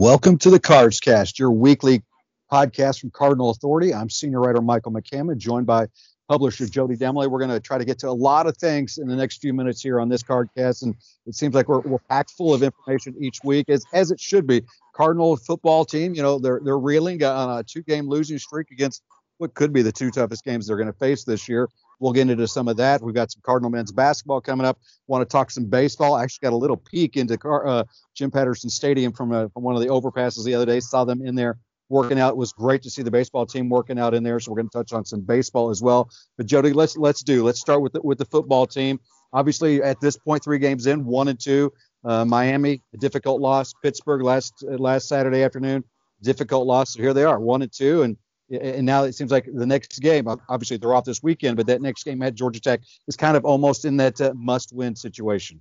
Welcome to the Cards Cast, your weekly podcast from Cardinal Authority. I'm senior writer Michael McCammon, joined by publisher Jody Demling. We're going to try to get to a lot of things in the next few minutes here on this card cast, and it seems like we're, we're packed full of information each week, as as it should be. Cardinal football team, you know, they're they're reeling on a two-game losing streak against what could be the two toughest games they're going to face this year. We'll get into some of that. We've got some Cardinal men's basketball coming up. Want to talk some baseball? I actually got a little peek into Car- uh, Jim Patterson Stadium from, a, from one of the overpasses the other day. Saw them in there working out. It was great to see the baseball team working out in there. So we're going to touch on some baseball as well. But Jody, let's let's do. Let's start with the, with the football team. Obviously, at this point, three games in, one and two. Uh, Miami, a difficult loss. Pittsburgh last uh, last Saturday afternoon, difficult loss. So here they are, one and two, and and now it seems like the next game, obviously they're off this weekend, but that next game at Georgia Tech is kind of almost in that uh, must-win situation.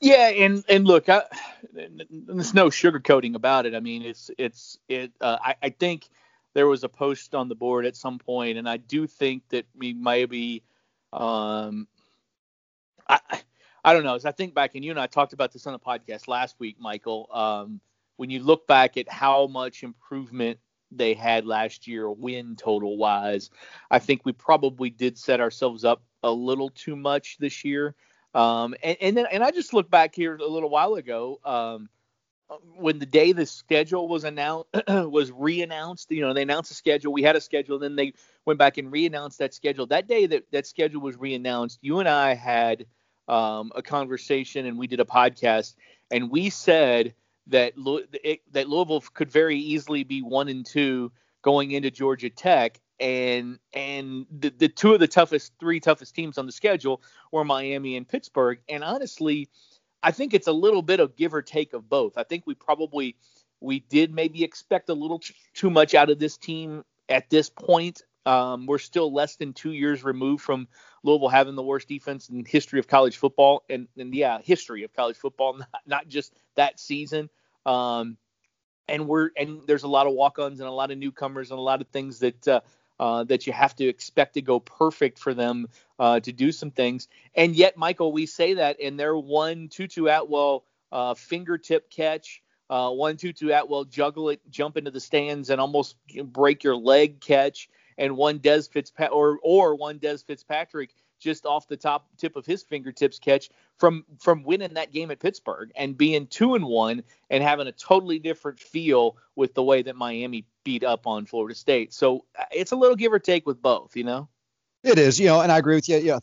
Yeah, and and look, I, there's no sugarcoating about it. I mean, it's it's it. Uh, I, I think there was a post on the board at some point, and I do think that we maybe, um, I I don't know. As I think back, and you and I talked about this on the podcast last week, Michael. Um, when you look back at how much improvement they had last year, win total wise. I think we probably did set ourselves up a little too much this year. Um, and, and then and I just look back here a little while ago. Um, when the day the schedule was announced was re-announced you know they announced the schedule we had a schedule then they went back and re-announced that schedule that day that that schedule was re-announced you and i had um, a conversation and we did a podcast and we said that it, that Louisville could very easily be one and two going into Georgia Tech, and and the, the two of the toughest three toughest teams on the schedule were Miami and Pittsburgh. And honestly, I think it's a little bit of give or take of both. I think we probably we did maybe expect a little too much out of this team at this point. Um, we're still less than two years removed from Louisville having the worst defense in history of college football, and, and yeah, history of college football, not, not just that season. Um, and we're and there's a lot of walk-ons and a lot of newcomers and a lot of things that uh, uh, that you have to expect to go perfect for them uh, to do some things. And yet, Michael, we say that, and their one Tutu Atwell uh, fingertip catch, uh, one Tutu Atwell juggle it, jump into the stands, and almost break your leg catch, and one Dez Fitzpatrick or or one Dez Fitzpatrick just off the top tip of his fingertips catch from from winning that game at Pittsburgh and being two and one and having a totally different feel with the way that Miami beat up on Florida State. So uh, it's a little give or take with both, you know. It is, you know, and I agree with you. Yeah,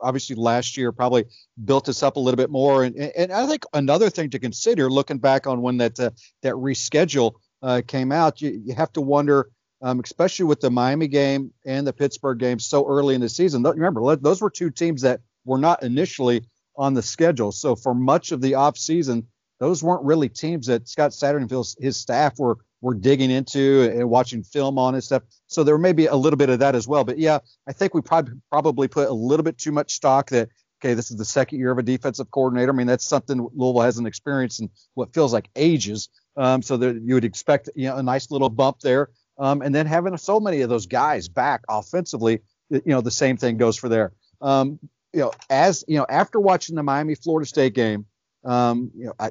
obviously last year probably built us up a little bit more, and and I think another thing to consider looking back on when that uh, that reschedule uh, came out, you, you have to wonder um, especially with the Miami game and the Pittsburgh game so early in the season. Remember, those were two teams that were not initially on the schedule. So for much of the offseason, those weren't really teams that Scott Satterfield, his staff were were digging into and watching film on and stuff. So there may be a little bit of that as well. But yeah, I think we probably probably put a little bit too much stock that okay, this is the second year of a defensive coordinator. I mean, that's something Louisville hasn't experienced in what feels like ages. Um, so that you would expect you know a nice little bump there. Um, and then having so many of those guys back offensively, you know, the same thing goes for there. Um, you know, as you know, after watching the Miami Florida State game, um, you know, I,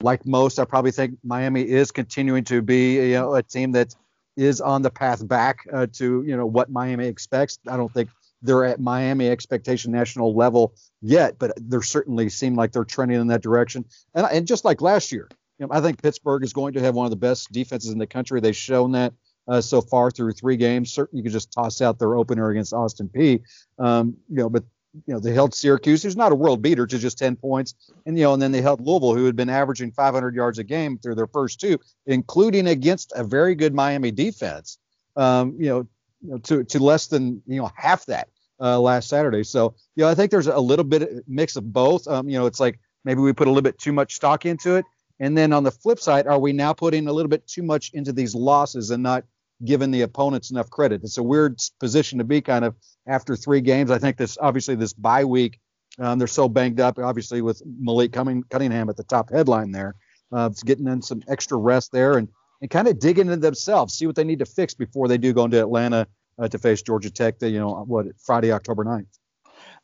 like most, I probably think Miami is continuing to be, you know, a team that is on the path back uh, to, you know, what Miami expects. I don't think they're at Miami expectation national level yet, but they certainly seem like they're trending in that direction. And, and just like last year, you know, I think Pittsburgh is going to have one of the best defenses in the country. They've shown that uh, so far through three games. Certainly, you could just toss out their opener against Austin Peay. Um, you know, but you know they held Syracuse, who's not a world beater, to just 10 points, and you know, and then they held Louisville, who had been averaging 500 yards a game through their first two, including against a very good Miami defense. Um, you know, you know, to to less than you know half that uh, last Saturday. So you know, I think there's a little bit mix of both. Um, you know, it's like maybe we put a little bit too much stock into it, And then on the flip side, are we now putting a little bit too much into these losses and not giving the opponents enough credit? It's a weird position to be kind of after three games. I think this obviously this bye week, um, they're so banged up, obviously with Malik Cunningham at the top headline there. Uh, it's getting in some extra rest there and and kind of dig into themselves, see what they need to fix before they do go into Atlanta uh, to face Georgia Tech. You know what Friday, October 9th.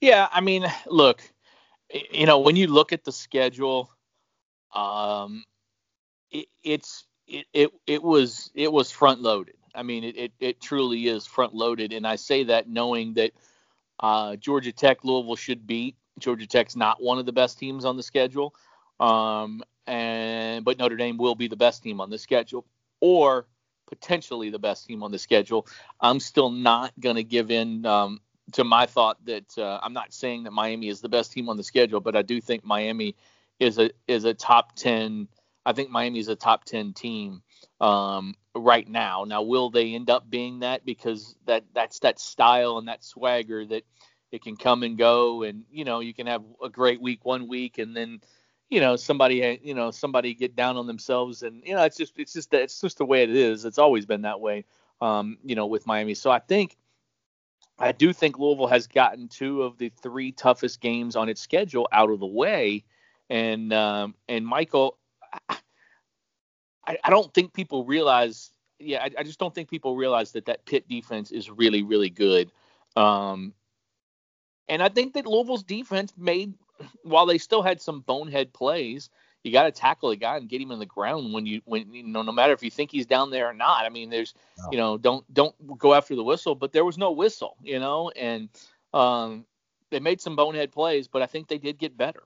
Yeah, I mean, look, you know when you look at the schedule, um, it, it's it, it it was it was front loaded. I mean, it, it, it truly is front loaded, and I say that knowing that uh, Georgia Tech, Louisville should beat. Georgia Tech's not one of the best teams on the schedule, um, and but Notre Dame will be the best team on the schedule, or potentially the best team on the schedule. I'm still not going to give in um, to my thought that uh, I'm not saying that Miami is the best team on the schedule, but I do think Miami is a is a top ten. I think Miami is a top ten team um, right now. Now, will they end up being that because that that's that style and that swagger that it can come and go, and you know you can have a great week one week and then you know somebody you know somebody get down on themselves and you know it's just it's just it's just the way it is. It's always been that way. Um, you know with Miami. So I think I do think Louisville has gotten two of the three toughest games on its schedule out of the way, and um, and Michael, I, I, don't think people realize. Yeah, I, I, just don't think people realize that that Pitt defense is really really good. Um, and I think that Louisville's defense made, while they still had some bonehead plays, you got to tackle a guy and get him in the ground when you when you know no matter if you think he's down there or not. I mean, there's no. you know don't don't go after the whistle, but there was no whistle, you know, and um, they made some bonehead plays, but I think they did get better.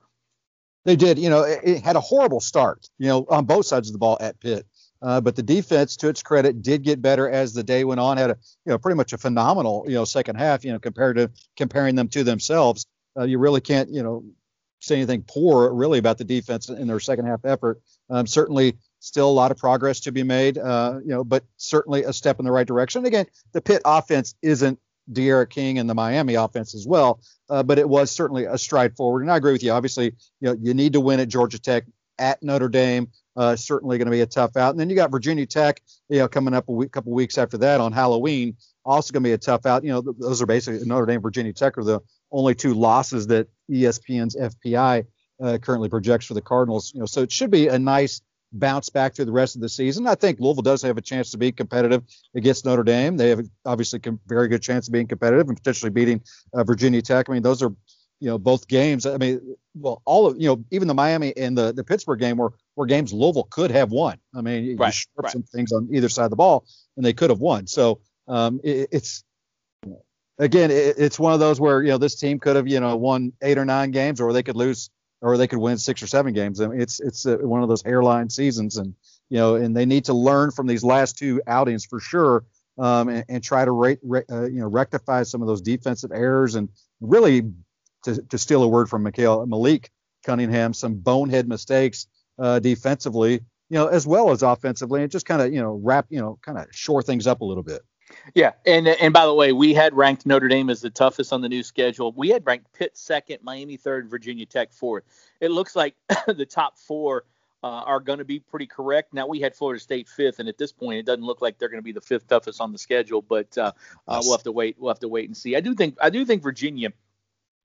They did. You know, it, it had a horrible start, you know, on both sides of the ball at Pitt. Uh, but the defense, to its credit, did get better as the day went on. Had a, you know, pretty much a phenomenal, you know, second half. You know, compared to comparing them to themselves, uh, you really can't, you know, say anything poor really about the defense in their second half effort. Um, certainly, still a lot of progress to be made, uh, you know, but certainly a step in the right direction. Again, the Pitt offense isn't D'Eriq King and the Miami offense as well, uh, but it was certainly a stride forward. And I agree with you. Obviously, you know, you need to win at Georgia Tech at Notre Dame. Uh, certainly going to be a tough out. And then you got Virginia Tech, you know, coming up a week, couple weeks after that on Halloween. Also going to be a tough out. You know, those are basically Notre Dame, Virginia Tech are the only two losses that ESPN's FPI uh, currently projects for the Cardinals. You know, so it should be a nice bounce back through the rest of the season. I think Louisville does have a chance to be competitive against Notre Dame. They have obviously a very good chance of being competitive and potentially beating uh, Virginia Tech. I mean, those are you know both games. I mean, well, all of you know even the Miami and the the Pittsburgh game were were games Louisville could have won. I mean, right, you right. some things on either side of the ball and they could have won. So um, it, it's again, it, it's one of those where you know this team could have you know won eight or nine games, or they could lose, or they could win six or seven games. I mean, it's it's a, one of those hairline seasons, and you know, and they need to learn from these last two outings for sure, um, and, and, try to rate, uh, you know rectify some of those defensive errors, and really to, to steal a word from Mikhail Malik Cunningham, some bonehead mistakes uh, defensively, you know, as well as offensively, and just kind of you know wrap you know kind of shore things up a little bit. Yeah, and and by the way, we had ranked Notre Dame as the toughest on the new schedule. We had ranked Pitt second, Miami third, Virginia Tech fourth. It looks like the top four uh, are going to be pretty correct. Now we had Florida State fifth, and at this point, it doesn't look like they're going to be the fifth toughest on the schedule. But uh, uh, we'll have to wait. We'll have to wait and see. I do think I do think Virginia,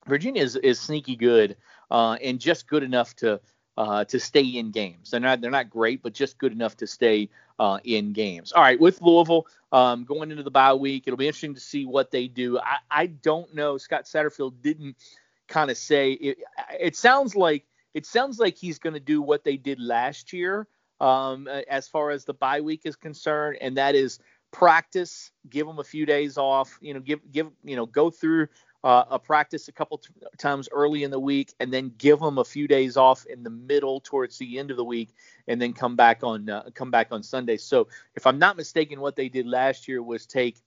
Virginia is, is sneaky good uh, and just good enough to uh, to stay in games. They're not they're not great, but just good enough to stay uh, in games. All right, with Louisville um, going into the bye week, it'll be interesting to see what they do. I, I don't know. Scott Satterfield didn't kind of say it. It sounds like it sounds like he's going to do what they did last year um, as far as the bye week is concerned, and that is practice, give them a few days off. You know, give give you know go through uh, a practice a couple t- times early in the week, and then give them a few days off in the middle towards the end of the week, and then come back on uh, come back on Sunday. So if I'm not mistaken, what they did last year was take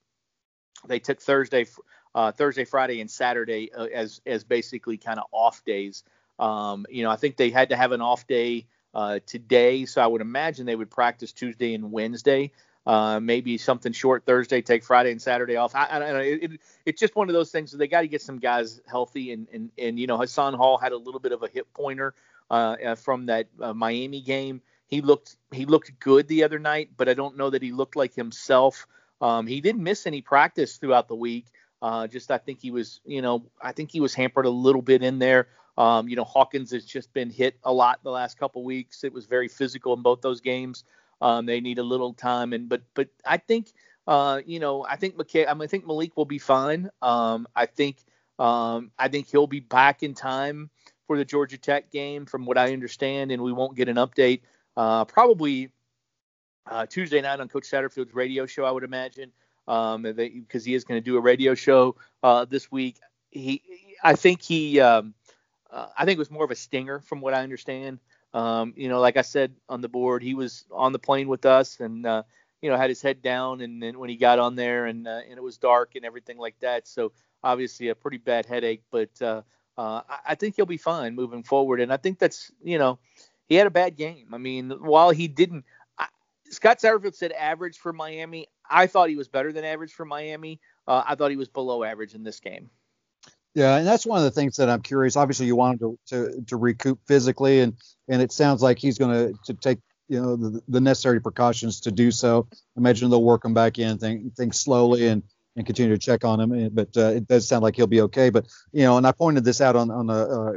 they took Thursday, uh, Thursday, Friday, and Saturday uh, as as basically kind of off days. Um, you know, I think they had to have an off day uh, today, so I would imagine they would practice Tuesday and Wednesday. Uh, maybe something short Thursday, take Friday and Saturday off. I, I, I it, it, it's just one of those things. They got to get some guys healthy, and, and and you know Hassan Hall had a little bit of a hip pointer uh, uh from that uh, Miami game. he looked he looked good the other night, but I don't know that he looked like himself. Um, he didn't miss any practice throughout the week. Uh, just I think he was, you know, I think he was hampered a little bit in there. Um, you know, Hawkins has just been hit a lot the last couple weeks. It was very physical in both those games. Um, they need a little time, and but but I think, uh, you know, I think McKay, I, mean, I think Malik will be fine. Um, I think um, I think he'll be back in time for the Georgia Tech game, from what I understand, and we won't get an update uh, probably uh, Tuesday night on Coach Satterfield's radio show, I would imagine, um, because he is going to do a radio show uh, this week. He, I think he, um, uh, I think it was more of a stinger from what I understand. Um, you know, like I said on the board, he was on the plane with us and uh, you know had his head down, and then when he got on there and uh, and it was dark and everything like that, so obviously a pretty bad headache, but uh, uh, I, think he'll be fine moving forward, and I think that's you know he had a bad game. I mean, while he didn't, I, Scott Satterfield said average for Miami. I thought he was better than average for Miami. Uh, I thought he was below average in this game. Yeah, and that's one of the things that I'm curious. Obviously, you want him to to, to recoup physically, and and it sounds like he's going to take you know the, the, necessary precautions to do so. Imagine they'll work him back in, think think slowly, and and continue to check on him. But uh, it does sound like he'll be okay. But you know, and I pointed this out on on uh,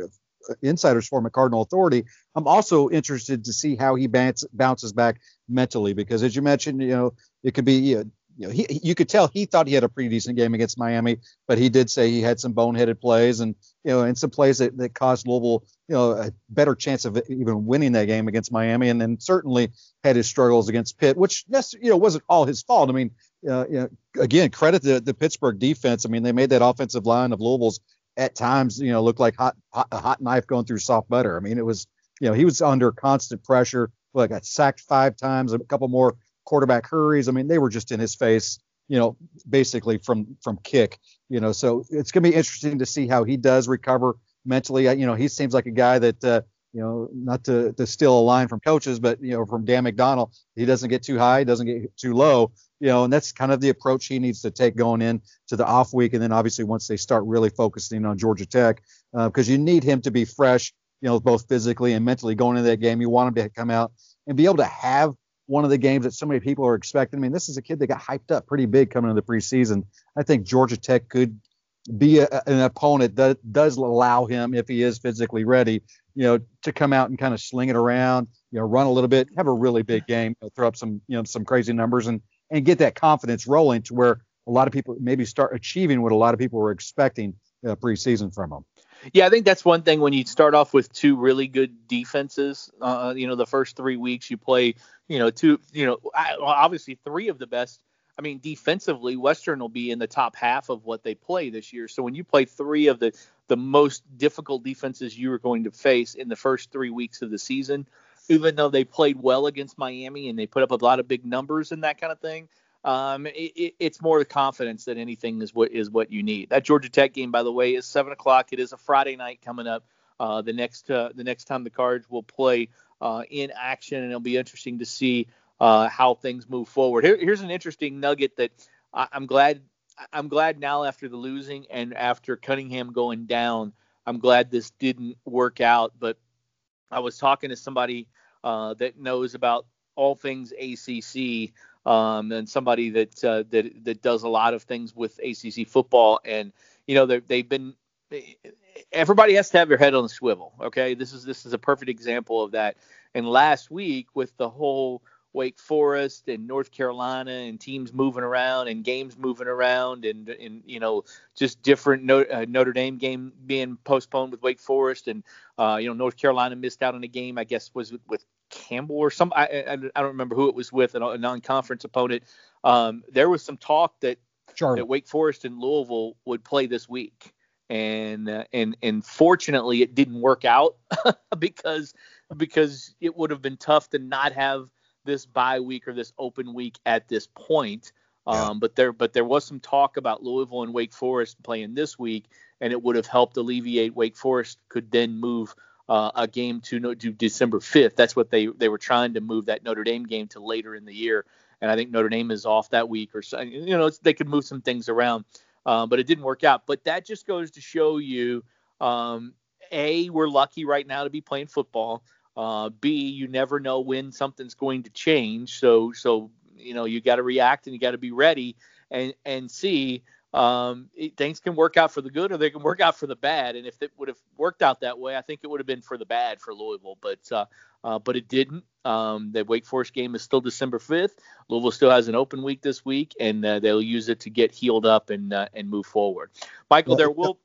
insiders forum at Cardinal Authority. I'm also interested to see how he bounce, bounces back mentally because, as you mentioned, you know, it could be. You know, you know, he, you could tell he thought he had a pretty decent game against Miami, but he did say he had some boneheaded plays and, you know, and some plays that, that caused Louisville, you know, a better chance of even winning that game against Miami. And then certainly had his struggles against Pitt, which, you know, wasn't all his fault. I mean, uh, you know, again, credit the, the Pittsburgh defense. I mean, they made that offensive line of Louisville's at times, you know, looked like hot, hot, a hot knife going through soft butter. I mean, it was, you know, he was under constant pressure. Like got sacked five times, a couple more quarterback hurries. I mean, they were just in his face, you know, basically from from kick. You know, so it's gonna be interesting to see how he does recover mentally. You know, he seems like a guy that, uh, you know, not to to steal a line from coaches, but you know, from Dan McDonnell, he doesn't get too high, doesn't get too low you know, and that's kind of the approach he needs to take going in to the off week, and then obviously once they start really focusing on Georgia Tech, because uh, you need him to be fresh, you know, both physically and mentally going into that game. You want him to come out and be able to have one of the games that so many people are expecting. I mean, this is a kid that got hyped up pretty big coming into the preseason. I think Georgia Tech could be a, an opponent that does allow him, if he is physically ready, you know, to come out and kind of sling it around, you know, run a little bit, have a really big game, throw up some, you know, some crazy numbers and and get that confidence rolling to where a lot of people maybe start achieving what a lot of people were expecting uh, preseason from them. Yeah, I think that's one thing when you start off with two really good defenses. Uh, you know, the first three weeks you play, you know, two, you know, obviously three of the best. I mean, defensively, Western will be in the top half of what they play this year. So when you play three of the the most difficult defenses you are going to face in the first three weeks of the season, even though they played well against Miami and they put up a lot of big numbers and that kind of thing. Um, it, it, it's more the confidence than anything is what is what you need. That Georgia Tech game, by the way, is seven o'clock. It is a Friday night coming up. Uh, the next uh, the next time the Cards will play uh, in action, and it'll be interesting to see uh, how things move forward. Here, here's an interesting nugget that I, I'm glad I'm glad now after the losing and after Cunningham going down, I'm glad this didn't work out. But I was talking to somebody uh, that knows about all things ACC um, and somebody that uh, that that does a lot of things with ACC football. And you know they've been everybody has to have their head on the swivel. Okay, this is this is a perfect example of that. And last week with the whole Wake Forest and North Carolina and teams moving around and games moving around and and you know just different Notre, uh, Dame game being postponed with Wake Forest and uh, you know North Carolina missed out on a game I guess was with, with Campbell or some I, I, I don't remember who it was with a non-conference opponent. Um, there was some talk that that Wake Forest and Louisville would play this week and uh, and and fortunately it didn't work out because because it would have been tough to not have this bye week or this open week at this point. Yeah. Um, but there, but there was some talk about Louisville and Wake Forest playing this week, and it would have helped alleviate. Wake Forest could then move uh, a game to, to December 5th. That's what they they were trying to move that Notre Dame game to later in the year, and I think Notre Dame is off that week or so. You know, they could move some things around, uh, but it didn't work out. But that just goes to show you, um, a we're lucky right now to be playing football. Uh, B, you never know when something's going to change. So, so you know, you got to react and you got to be ready. And and C, um, it, things can work out for the good or they can work out for the bad. And if it would have worked out that way, I think it would have been for the bad for Louisville. But uh, uh, but it didn't. Um, the Wake Forest game is still December 5th. Louisville still has an open week this week, and uh, they'll use it to get healed up and uh, and move forward. Michael, there will.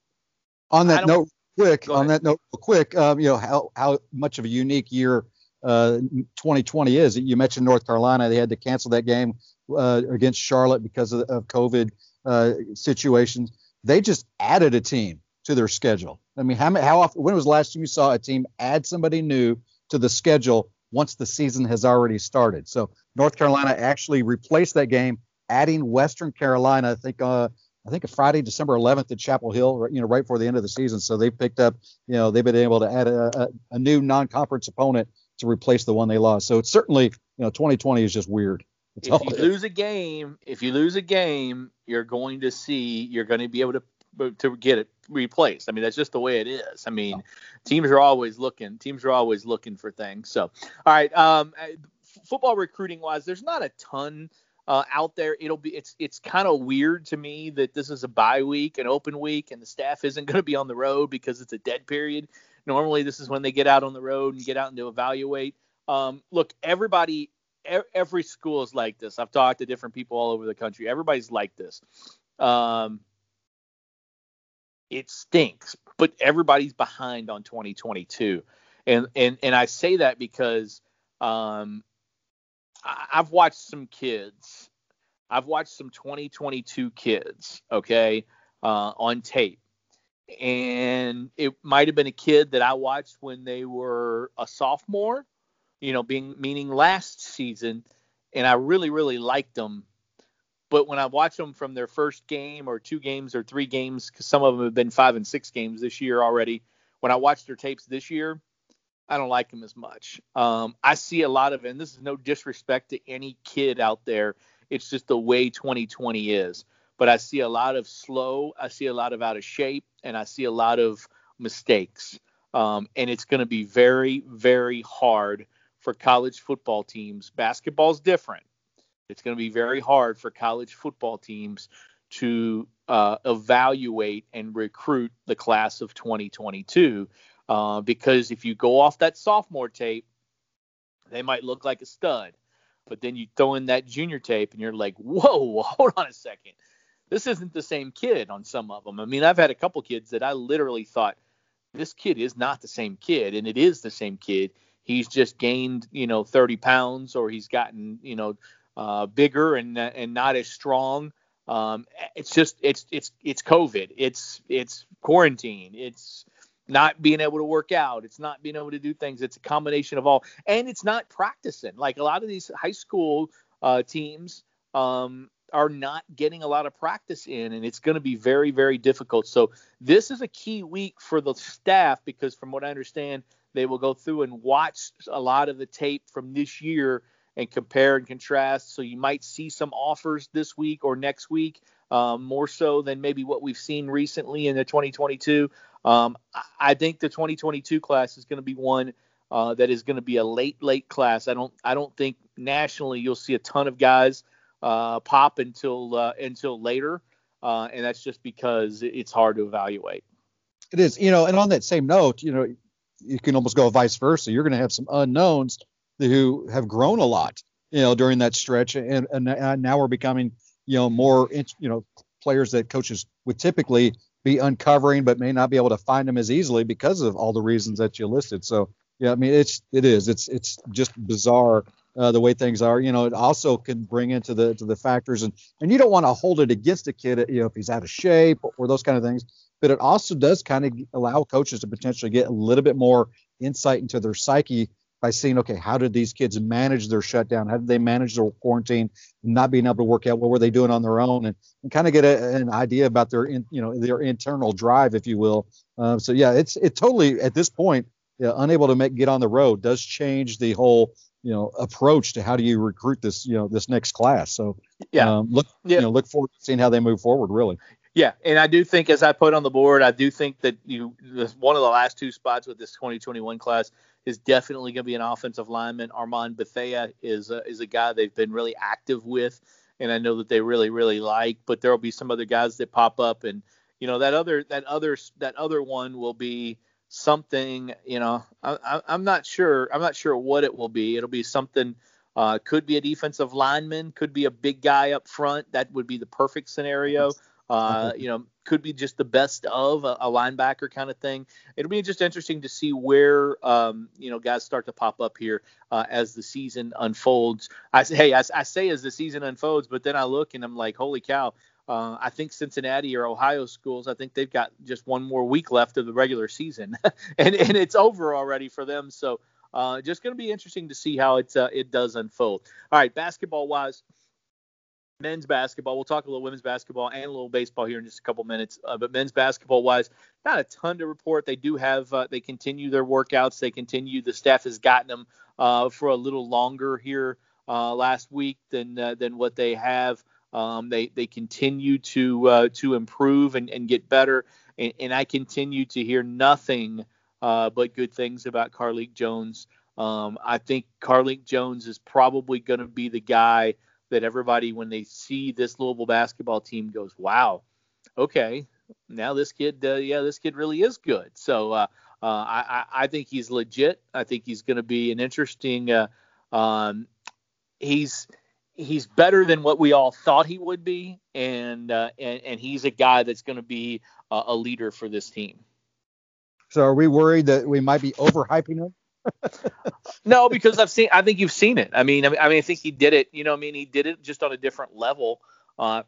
On that note, quick. On that note, real quick. Um, you know how how much of a unique year uh, 2020 is. You mentioned North Carolina; they had to cancel that game uh, against Charlotte because of, of COVID uh, situations. They just added a team to their schedule. I mean, how how often? When was the last time you saw a team add somebody new to the schedule once the season has already started? So North Carolina actually replaced that game, adding Western Carolina. I think uh, I think a Friday, December 11th at Chapel Hill, you know, right before the end of the season. So they picked up, you know, they've been able to add a, a, a new non-conference opponent to replace the one they lost. So it's certainly, you know, 2020 is just weird. It's if you lose a game, if you lose a game, you're going to see you're going to be able to to get it replaced. I mean, that's just the way it is. I mean, teams are always looking. Teams are always looking for things. So, all right. Um, football recruiting wise, there's not a ton uh, out there. It'll be it's it's kind of weird to me that this is a bye week, an open week, and the staff isn't going to be on the road because it's a dead period. Normally, this is when they get out on the road and get out and to evaluate. Um, look, everybody every school is like this. I've talked to different people all over the country. Everybody's like this. Um, it stinks, but everybody's behind on 2022, and and and I say that because um, I've watched some kids. I've watched some 2022 kids, okay, uh, on tape, and it might have been a kid that I watched when they were a sophomore you know, being meaning last season, and I really really liked them. But when I watch them from their first game or two games or three games, because some of them have been five and six games this year already, when I watch their tapes this year, I don't like them as much. Um, I see a lot of, and this is no disrespect to any kid out there. It's just the way 2020 is. But I see a lot of slow, I see a lot of out of shape, and I see a lot of mistakes. Um, and it's going to be very, very hard for college football teams. Basketball's different. It's going to be very hard for college football teams to uh, evaluate and recruit the class of 2022 uh, because if you go off that sophomore tape, they might look like a stud. But then you throw in that junior tape and you're like, whoa, hold on a second. This isn't the same kid on some of them. I mean, I've had a couple kids that I literally thought, this kid is not the same kid, and it is the same kid he's just gained you know 30 pounds or he's gotten you know uh, bigger and and not as strong. Um, it's just it's it's it's COVID. It's it's quarantine. It's not being able to work out. It's not being able to do things. It's a combination of all, and it's not practicing. Like a lot of these high school uh, teams um, are not getting a lot of practice in, and it's going to be very very difficult. So this is a key week for the staff because, from what I understand, they will go through and watch a lot of the tape from this year and compare and contrast. So you might see some offers this week or next week, um, more so than maybe what we've seen recently in the 2022. Um, I think the 2022 class is going to be one uh, that is going to be a late, late class. I don't, I don't think nationally you'll see a ton of guys uh, pop until uh, until later, uh, and that's just because it's hard to evaluate. It is, you know, and on that same note, you know, you can almost go vice versa. You're going to have some unknowns who have grown a lot, you know, during that stretch, and, and now we're becoming, you know, more, you know, players that coaches would typically be uncovering, but may not be able to find them as easily because of all the reasons that you listed. So, yeah, I mean, it's it is it's it's just bizarre uh, the way things are. You know, it also can bring into the to the factors, and and you don't want to hold it against a kid, you know, if he's out of shape or those kind of things but it also does kind of allow coaches to potentially get a little bit more insight into their psyche by seeing, okay, how did these kids manage their shutdown? How did they manage their quarantine, not being able to work out? What were they doing on their own, and, and kind of get a, an idea about their, in, you know, their internal drive, if you will. Uh, so yeah, it's it totally at this point, yeah, unable to make get on the road does change the whole you know approach to how do you recruit this you know this next class. So yeah, um, look yeah. you know look forward to seeing how they move forward. Really. Yeah, and I do think, as I put on the board, I do think that you one of the last two spots with this 2021 class is definitely going to be an offensive lineman. Armand Bethea is a, is a guy they've been really active with, and I know that they really really like. But there will be some other guys that pop up, and you know that other that other that other one will be something. You know, I, am not sure. I'm not sure what it will be. It'll be something. Uh, could be a defensive lineman. Could be a big guy up front. That would be the perfect scenario. Uh, you know, could be just the best of a, a, linebacker kind of thing. It'll be just interesting to see where um, you know guys start to pop up here uh, as the season unfolds. I say, hey, I, I, say as the season unfolds, but then I look and I'm like, holy cow! Uh, I think Cincinnati or Ohio schools. I think they've got just one more week left of the regular season, and and it's over already for them. So uh, just going to be interesting to see how it uh, it does unfold. All right, basketball wise men's basketball. We'll talk a little women's basketball and a little baseball here in just a couple minutes. Uh, but men's basketball wise, not a ton to report. They do have uh, they continue their workouts. They continue. The staff has gotten them uh, for a little longer here uh, last week than uh, than what they have. Um, they they continue to uh, to improve and, and get better. And, and, I continue to hear nothing but good things about Carlik Jones. Um, I think Carlik Jones is probably going to be the guy that everybody, when they see this Louisville basketball team, goes, "Wow, okay, now this kid, uh, yeah, this kid really is good." So uh, uh, I, I think he's legit. I think he's going to be an interesting. Uh, um, he's he's better than what we all thought he would be, and uh, and, and he's a guy that's going to be a leader for this team. So are we worried that we might be overhyping him? No, because I've seen. I think you've seen it. I mean, I mean, I think he did it. You know, I mean, he did it just on a different level. Uh,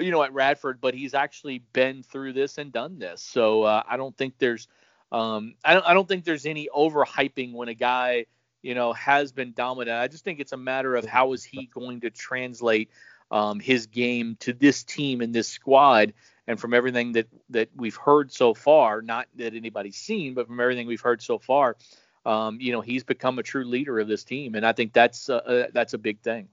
you know, at Radford, but he's actually been through this and done this. So uh, I don't think there's, um, I don't, I don't think there's any overhyping when a guy, you know, has been dominant. I just think it's a matter of how is he going to translate um, his game to this team and this squad. And from everything that that we've heard so far, not that anybody's seen, but from everything we've heard so far, um, you know, he's become a true leader of this team, and I think that's uh, uh, that's a big thing.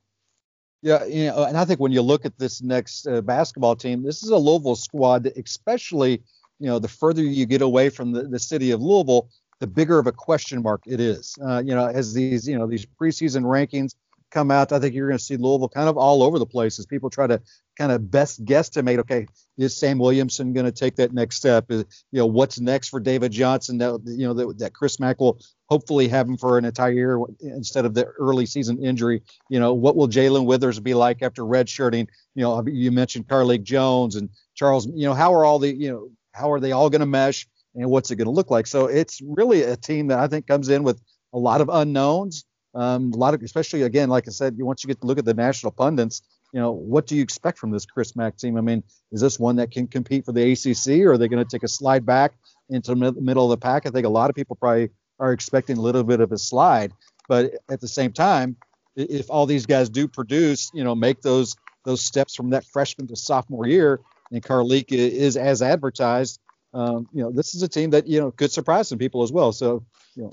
Yeah, you know, and I think when you look at this next uh, basketball team, this is a Louisville squad that, especially, you know, the further you get away from the, the city of Louisville, the bigger of a question mark it is. Uh, you know, as these, you know, these preseason rankings come out, I think you're going to see Louisville kind of all over the place as people try to kind of best guesstimate. Okay, is Sam Williamson going to take that next step? Is, you know, what's next for David Johnson? That you know that, that Chris Mack will hopefully have him for an entire year instead of the early season injury. You know, what will Jae'Lyn Withers be like after redshirting? You know, you mentioned Carlik Jones and Charles. You know, how are all the you know how are they all going to mesh? And what's it going to look like? So it's really a team that I think comes in with a lot of unknowns um, a lot of, especially again, like I said, once you get to look at the national pundits, you know, what do you expect from this Chris Mack team? I mean, is this one that can compete for the ACC, or are they going to take a slide back into the middle of the pack? I think a lot of people probably are expecting a little bit of a slide, but at the same time, if all these guys do produce, you know, make those those steps from that freshman to sophomore year, and Carlik is as advertised, um, you know, this is a team that you know could surprise some people as well. So, you know,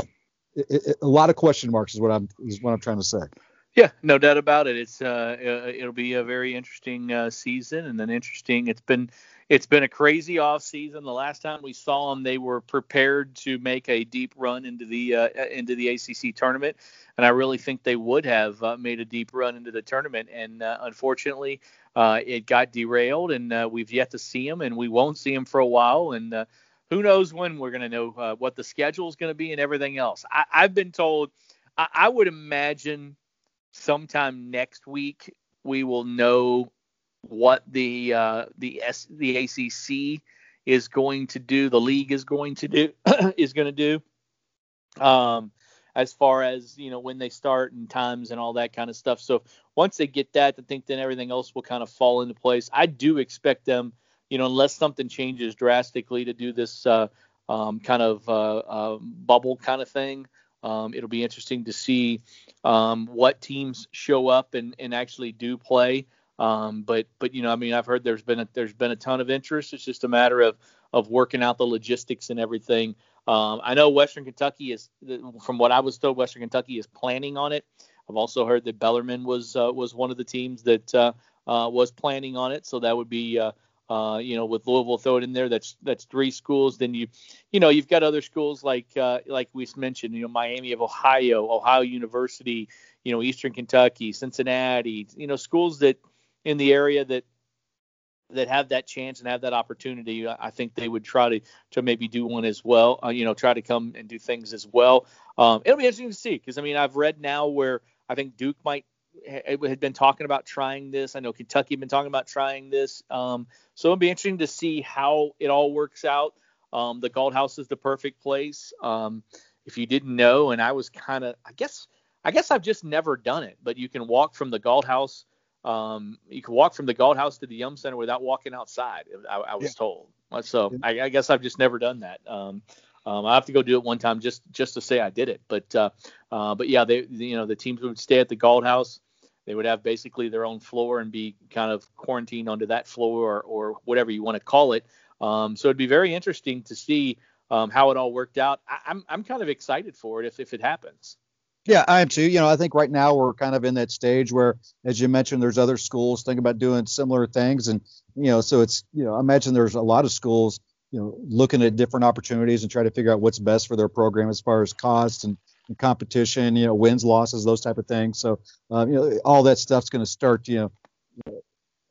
a lot of question marks is what I'm is what I'm trying to say. Yeah, no doubt about it. It's uh, uh, it'll be a very interesting uh, season, and then interesting. It's been it's been a crazy off season. The last time we saw them, they were prepared to make a deep run into the uh, into the ACC tournament, and I really think they would have uh, made a deep run into the tournament. And uh, unfortunately, uh, it got derailed, and uh, we've yet to see them, and we won't see them for a while. And uh, who knows when we're going to know uh, what the schedule is going to be and everything else. I, have been told, I, I, would imagine sometime next week we will know what the uh, the S, the ACC is going to do, the league is going to do, is going to do. Um, as far as you know when they start and times and all that kind of stuff. So once they get that, I think then everything else will kind of fall into place. I do expect them you know, unless something changes drastically to do this uh, um, kind of uh, uh, bubble kind of thing. Um, it'll be interesting to see um, what teams show up and, and actually do play. Um, but but you know, I mean, I've heard there's been a, there's been a ton of interest. It's just a matter of of working out the logistics and everything. Um, I know Western Kentucky is, from what I was told, Western Kentucky is planning on it. I've also heard that Bellarmine was uh, was one of the teams that uh, uh, was planning on it. So that would be Uh, you know, with Louisville, throw it in there. That's that's three schools. Then you, you know, you've got other schools like uh, like we mentioned. You know, Miami of Ohio, Ohio University. You know, Eastern Kentucky, Cincinnati. You know, schools that in the area that that have that chance and have that opportunity. I think they would try to to maybe do one as well. Uh, you know, try to come and do things as well. Um, it'll be interesting to see because I mean I've read now where I think Duke might had been talking about trying this. I know Kentucky had been talking about trying this. Um, so it'll be interesting to see how it all works out. Um, the Galt House is the perfect place. Um, if you didn't know, and I was kind of, I guess, I guess I've just never done it, but you can walk from the Galt House. Um, you can walk from the Galt House to the Yum Center without walking outside. I, I was yeah. told. So I, I, guess I've just never done that. Um, um, I have to go do it one time just just to say I did it. But uh, uh, but yeah, they you know the teams would stay at the Galt House. They would have basically their own floor and be kind of quarantined onto that floor or, or whatever you want to call it. Um, so it'd be very interesting to see um, how it all worked out. I, I'm I'm kind of excited for it if if it happens. Yeah, I am too. You know, I think right now we're kind of in that stage where, as you mentioned, there's other schools thinking about doing similar things, and you know, so it's you know, I imagine there's a lot of schools, you know, looking at different opportunities and try to figure out what's best for their program as far as costs and and competition, you know, wins, losses, those type of things. So, um, you know, all that stuff's going to start, you know,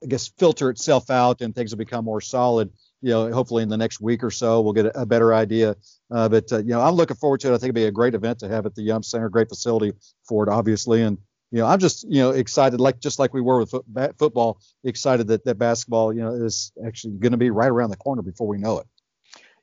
I guess filter itself out and things will become more solid. You know, hopefully in the next week or so we'll get a, a better idea. Uh, but uh, you know, I'm looking forward to it. I think it'll be a great event to have at the Yum Center, great facility for it, obviously. And you know, I'm just you know excited, like just like we were with foot, football, excited that that basketball, you know, is actually going to be right around the corner before we know it.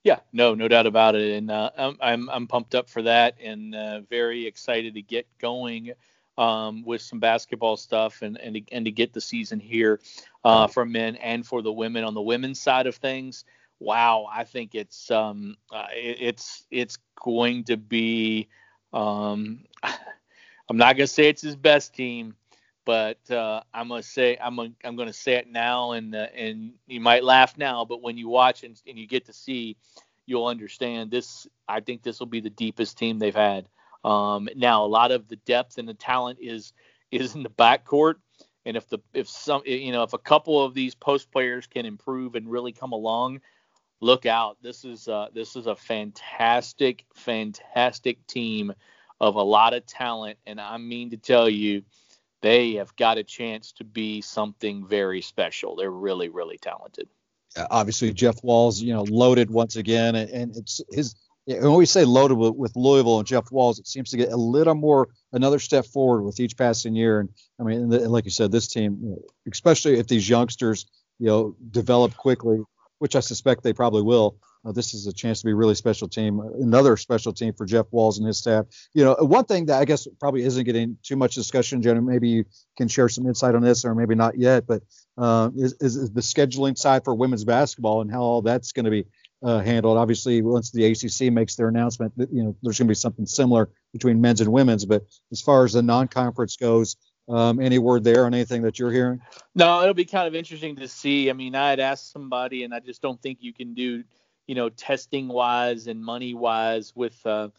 Yeah, no, no doubt about it, and uh, I'm, I'm I'm pumped up for that, and uh, very excited to get going um, with some basketball stuff, and and to, and to get the season here uh, for men and for the women on the women's side of things. Wow, I think it's um uh, it, it's it's going to be um I'm not gonna say it's his best team, but uh, I'm gonna say I'm gonna, I'm gonna say it now, and uh, and you might laugh now, but when you watch and, and you get to see, you'll understand this. I think this will be the deepest team they've had. Um, now a lot of the depth and the talent is is in the backcourt, and if the if some you know if a couple of these post players can improve and really come along, look out. This is uh, this is a fantastic fantastic team of a lot of talent, and I mean to tell you they have got a chance to be something very special. They're really, really talented. Obviously, Jeff Walz, you know, loaded once again, and, it's his. When we say loaded with, Louisville and Jeff Walz, it seems to get a little more, another step forward with each passing year. And I mean, like you said, this team, especially if these youngsters, you know, develop quickly, which I suspect they probably will, uh, this is a chance to be a really special team, another special team for Jeff Walz and his staff. You know, one thing that I guess probably isn't getting too much discussion, Jenny, maybe you can share some insight on this, or maybe not yet, but uh, is, is, the scheduling side for women's basketball and how all that's going to be uh, handled. Obviously, once the ACC makes their announcement, you know, there's going to be something similar between men's and women's. But as far as the non-conference goes, um, any word there on anything that you're hearing? No, it'll be kind of interesting to see. I mean, I had asked somebody, and I just don't think you can do you know, testing wise and money wise with, uh,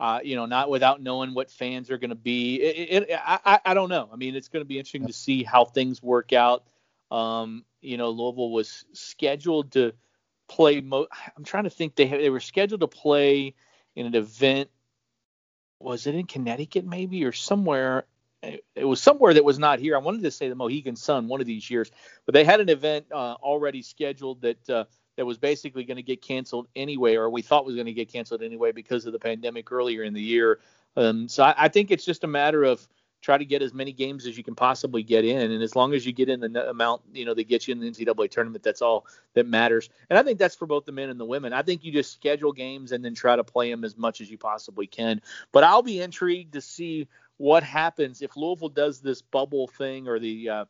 uh, you know, not without knowing what fans are going to be. It, it, I, I don't know. I mean, it's going to be interesting to see how things work out. Um, you know, Louisville was scheduled to play. Mo- I'm trying to think. They they were scheduled to play in an event. Was it in Connecticut maybe or somewhere? It was somewhere that was not here. I wanted to say the Mohegan Sun one of these years, but they had an event uh, already scheduled that uh, that was basically going to get canceled anyway, or we thought was going to get canceled anyway because of the pandemic earlier in the year. Um, so I, I, think it's just a matter of try to get as many games as you can possibly get in, and as long as you get in the amount you know they get you in the NCAA tournament, that's all that matters. And I think that's for both the men and the women. I think you just schedule games and then try to play them as much as you possibly can. But I'll be intrigued to see what happens if Louisville does this bubble thing or the uh,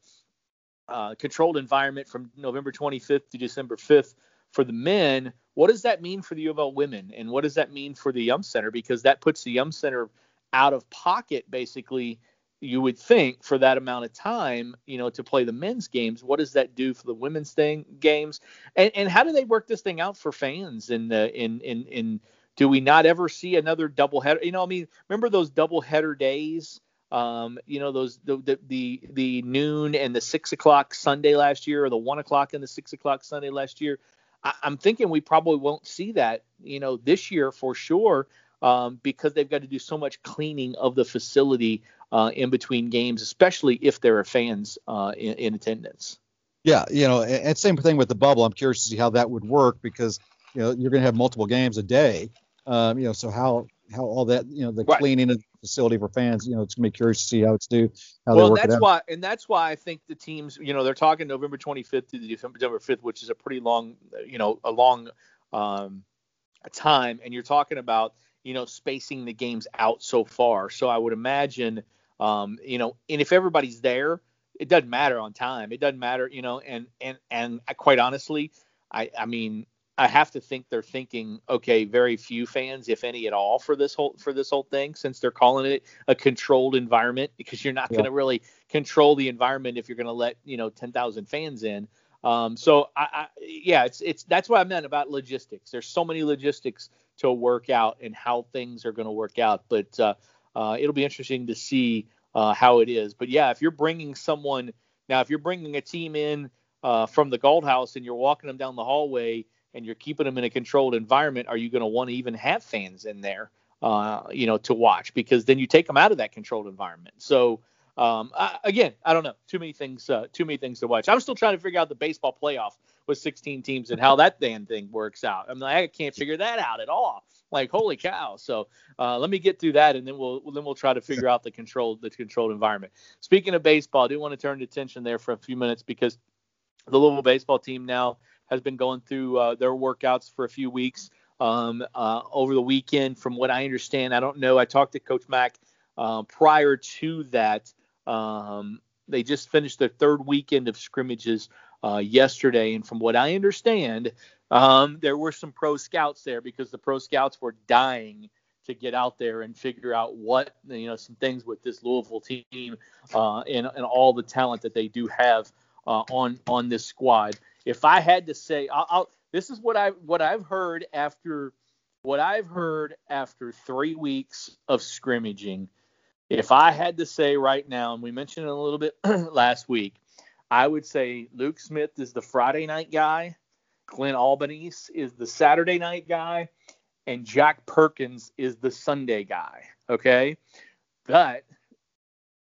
uh, controlled environment from November 25th to December 5th for the men, what does that mean for the U of L women, and what does that mean for the Yum Center? Because that puts the Yum Center out of pocket, basically. You would think for that amount of time, you know, to play the men's games. What does that do for the women's thing games? And and how do they work this thing out for fans? And uh, in in in do we not ever see another double header? You know, I mean, remember those double header days Um, you know those the, the, the the noon and the six o'clock Sunday last year, or the one o'clock and the six o'clock Sunday last year. I, am thinking we probably won't see that, you know, this year for sure, um, because they've got to do so much cleaning of the facility uh, in between games, especially if there are fans uh, in, in attendance. Yeah, you know, and same thing with the bubble. I'm curious to see how that would work because you know you're going to have multiple games a day. Um, you know, so how how all that you know the right. cleaning of facility for fans. You know, it's gonna be curious to see how it's do. How well, work that's why, and that's why I think the teams, you know, they're talking November 25th to December 5th, which is a pretty long, you know, a long um, time, and you're talking about you know spacing the games out so far. So I would imagine, um, you know, and if everybody's there, it doesn't matter on time. It doesn't matter, you know, and and and quite honestly, I I mean I have to think they're thinking, okay, very few fans, if any at all, for this whole for this whole thing, since they're calling it a controlled environment, because you're not yeah. going to really control the environment if you're going to let you know 10,000 fans in. Um, so I, I, yeah, it's it's that's what I meant about logistics. There's so many logistics to work out and how things are going to work out, but uh, uh, it'll be interesting to see uh, how it is. But yeah, if you're bringing someone now, if you're bringing a team in uh, from the Gold House and you're walking them down the hallway and you're keeping them in a controlled environment, are you going to want to even have fans in there, uh, you know, to watch? Because then you take them out of that controlled environment. So um, I, again, I don't know. Too many things. Uh, too many things to watch. I'm still trying to figure out the baseball playoff with 16 teams and how that damn thing works out. I'm like, I can't figure that out at all. Like, holy cow! So uh, let me get through that, and then we'll then we'll try to figure out the controlled the controlled environment. Speaking of baseball, I do want to turn attention there for a few minutes because the Louisville baseball team now has been going through uh, their workouts for a few weeks um, uh, over the weekend. From what I understand, I don't know. I talked to Coach Mack uh, prior to that. Um, they just finished their third weekend of scrimmages uh, yesterday, and from what I understand, um, there were some pro scouts there because the pro scouts were dying to get out there and figure out what you know some things with this Louisville team uh, and, and all the talent that they do have uh, on on this squad if I had to say, I'll, I'll, this is what I what I've heard after what I've heard after three weeks of scrimmaging. If I had to say right now, and we mentioned it a little bit last week, I would say Luke Smith is the Friday night guy, Glenn Albanese is the Saturday night guy, and Jack Perkins is the Sunday guy. Okay, but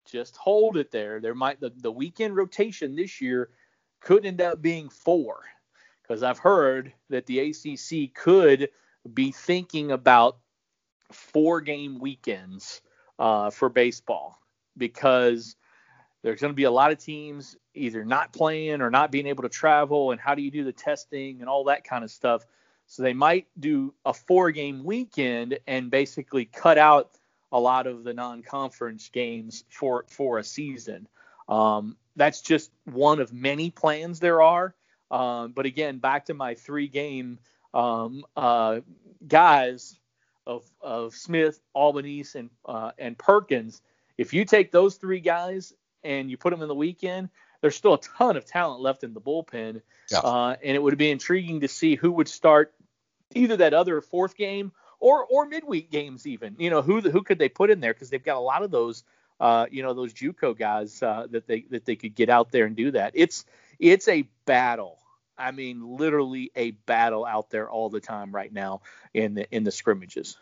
just hold it there. There might the, the weekend rotation this year could end up being four because I've heard that the ACC could be thinking about four game weekends uh, for baseball because there's going to be a lot of teams either not playing or not being able to travel and how do you do the testing and all that kind of stuff. So they might do a four game weekend and basically cut out a lot of the non-conference games for for a season. Um, that's just one of many plans there are. Um, but again, back to my three game um, uh, guys of, of Smith, Albanese, and uh, and Perkins. If you take those three guys and you put them in the weekend, there's still a ton of talent left in the bullpen, yeah. uh, and it would be intriguing to see who would start either that other fourth game or or midweek games even. You know who who could they put in there because they've got a lot of those uh, you know, those JUCO guys uh, that they that they could get out there and do that. It's it's a battle. I mean, literally a battle out there all the time right now in the in the scrimmages.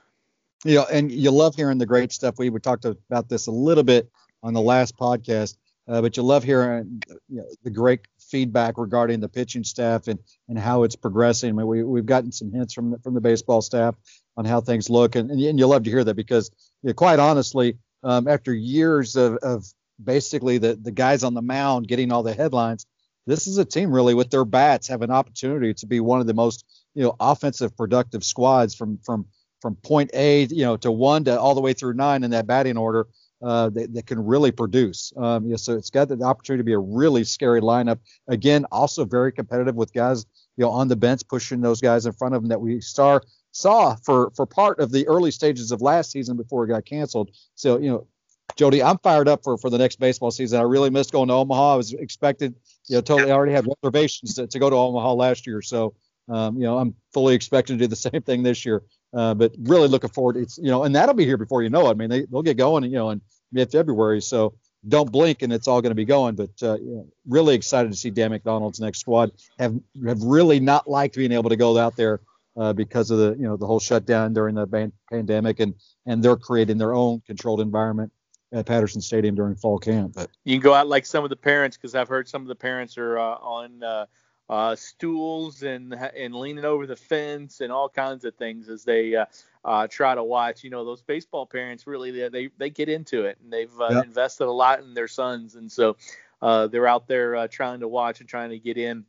Yeah, and you love hearing the great stuff. We we talked about this a little bit on the last podcast, uh, but you love hearing you know, the great feedback regarding the pitching staff and and how it's progressing. I mean, we we've gotten some hints from the, from the baseball staff on how things look, and and you love to hear that because you know, quite honestly, um, after years of, of basically the, the guys on the mound getting all the headlines, this is a team really with their bats have an opportunity to be one of the most you know offensive productive squads from from from point A you know to one to all the way through nine in that batting order uh, that, that can really produce. Um, so it's got the opportunity to be a really scary lineup. Again, also very competitive with guys you know on the bench pushing those guys in front of them that we star saw for for part of the early stages of last season before it got canceled. So you know, Jody, I'm fired up for for the next baseball season. I really missed going to Omaha. I was expected, you know, totally. I already had reservations to, to go to Omaha last year, so um, you know, I'm fully expecting to do the same thing this year. Uh, but really looking forward. It's you know, and that'll be here before you know it. I mean, they they'll get going, you know, in mid February. So don't blink and it's all going to be going. But uh, really excited to see Dan McDonnell's next squad. Have have really not liked being able to go out there uh, because of the you know the whole shutdown during the ban- pandemic, and and they're creating their own controlled environment at Patterson Stadium during fall camp. But you can go out like some of the parents because I've heard some of the parents are uh, on uh, uh, stools and and leaning over the fence and all kinds of things as they uh, uh, try to watch. You know, those baseball parents really they they, they get into it and they've uh, yep. invested a lot in their sons, and so uh, they're out there uh, trying to watch and trying to get in.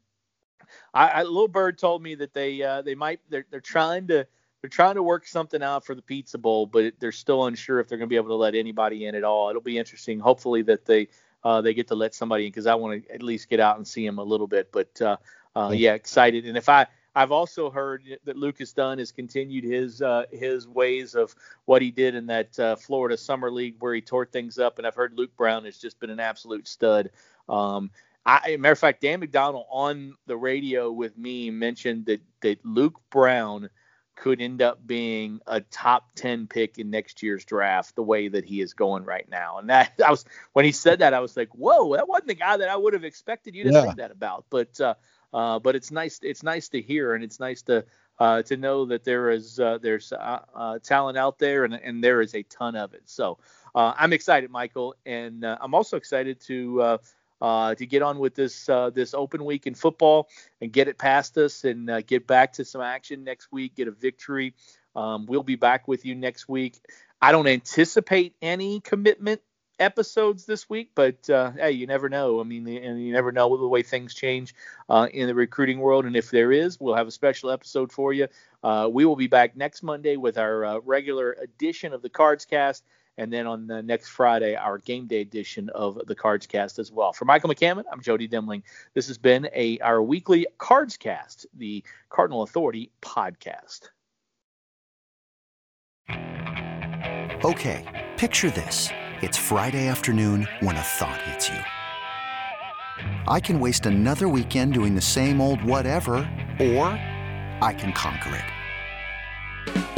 I, I little bird told me that they uh, they might they're they're trying to they're trying to work something out for the Pizza Bowl, but they're still unsure if they're going to be able to let anybody in at all. It'll be interesting. Hopefully that they uh, they get to let somebody in because I want to at least get out and see him a little bit. But uh, uh, yeah, excited. And if I I've also heard that Lucas Dunn has continued his uh, his ways of what he did in that uh, Florida Summer League where he tore things up, and I've heard Luke Brown has just been an absolute stud. Um, I, matter of fact, Dan McDonnell on the radio with me mentioned that that Luke Brown could end up being a top 10 pick in next year's draft the way that he is going right now. And that I was when he said that I was like, "Whoa, that wasn't the guy that I would have expected you to yeah. think that about." But uh, uh, but it's nice it's nice to hear and it's nice to uh, to know that there is uh, there's uh, uh, talent out there and and there is a ton of it. So I'm excited, Michael, and I'm also excited to uh, to get on with this uh, this open week in football and get it past us and uh, get back to some action next week, get a victory. Um, we'll be back with you next week. I don't anticipate any commitment episodes this week, but uh, hey, you never know. I mean, and you never know the way things change uh, in the recruiting world. And if there is, we'll have a special episode for you. Uh, we will be back next Monday with our uh, regular edition of the Cards Cast and then on the next Friday, our game day edition of the Cards Cast as well. For Michael McCammon, I'm Jody Demling. This has been a our weekly Cards Cast, the Cardinal Authority podcast. Okay, picture this. It's Friday afternoon when a thought hits you. I can waste another weekend doing the same old whatever, or I can conquer it.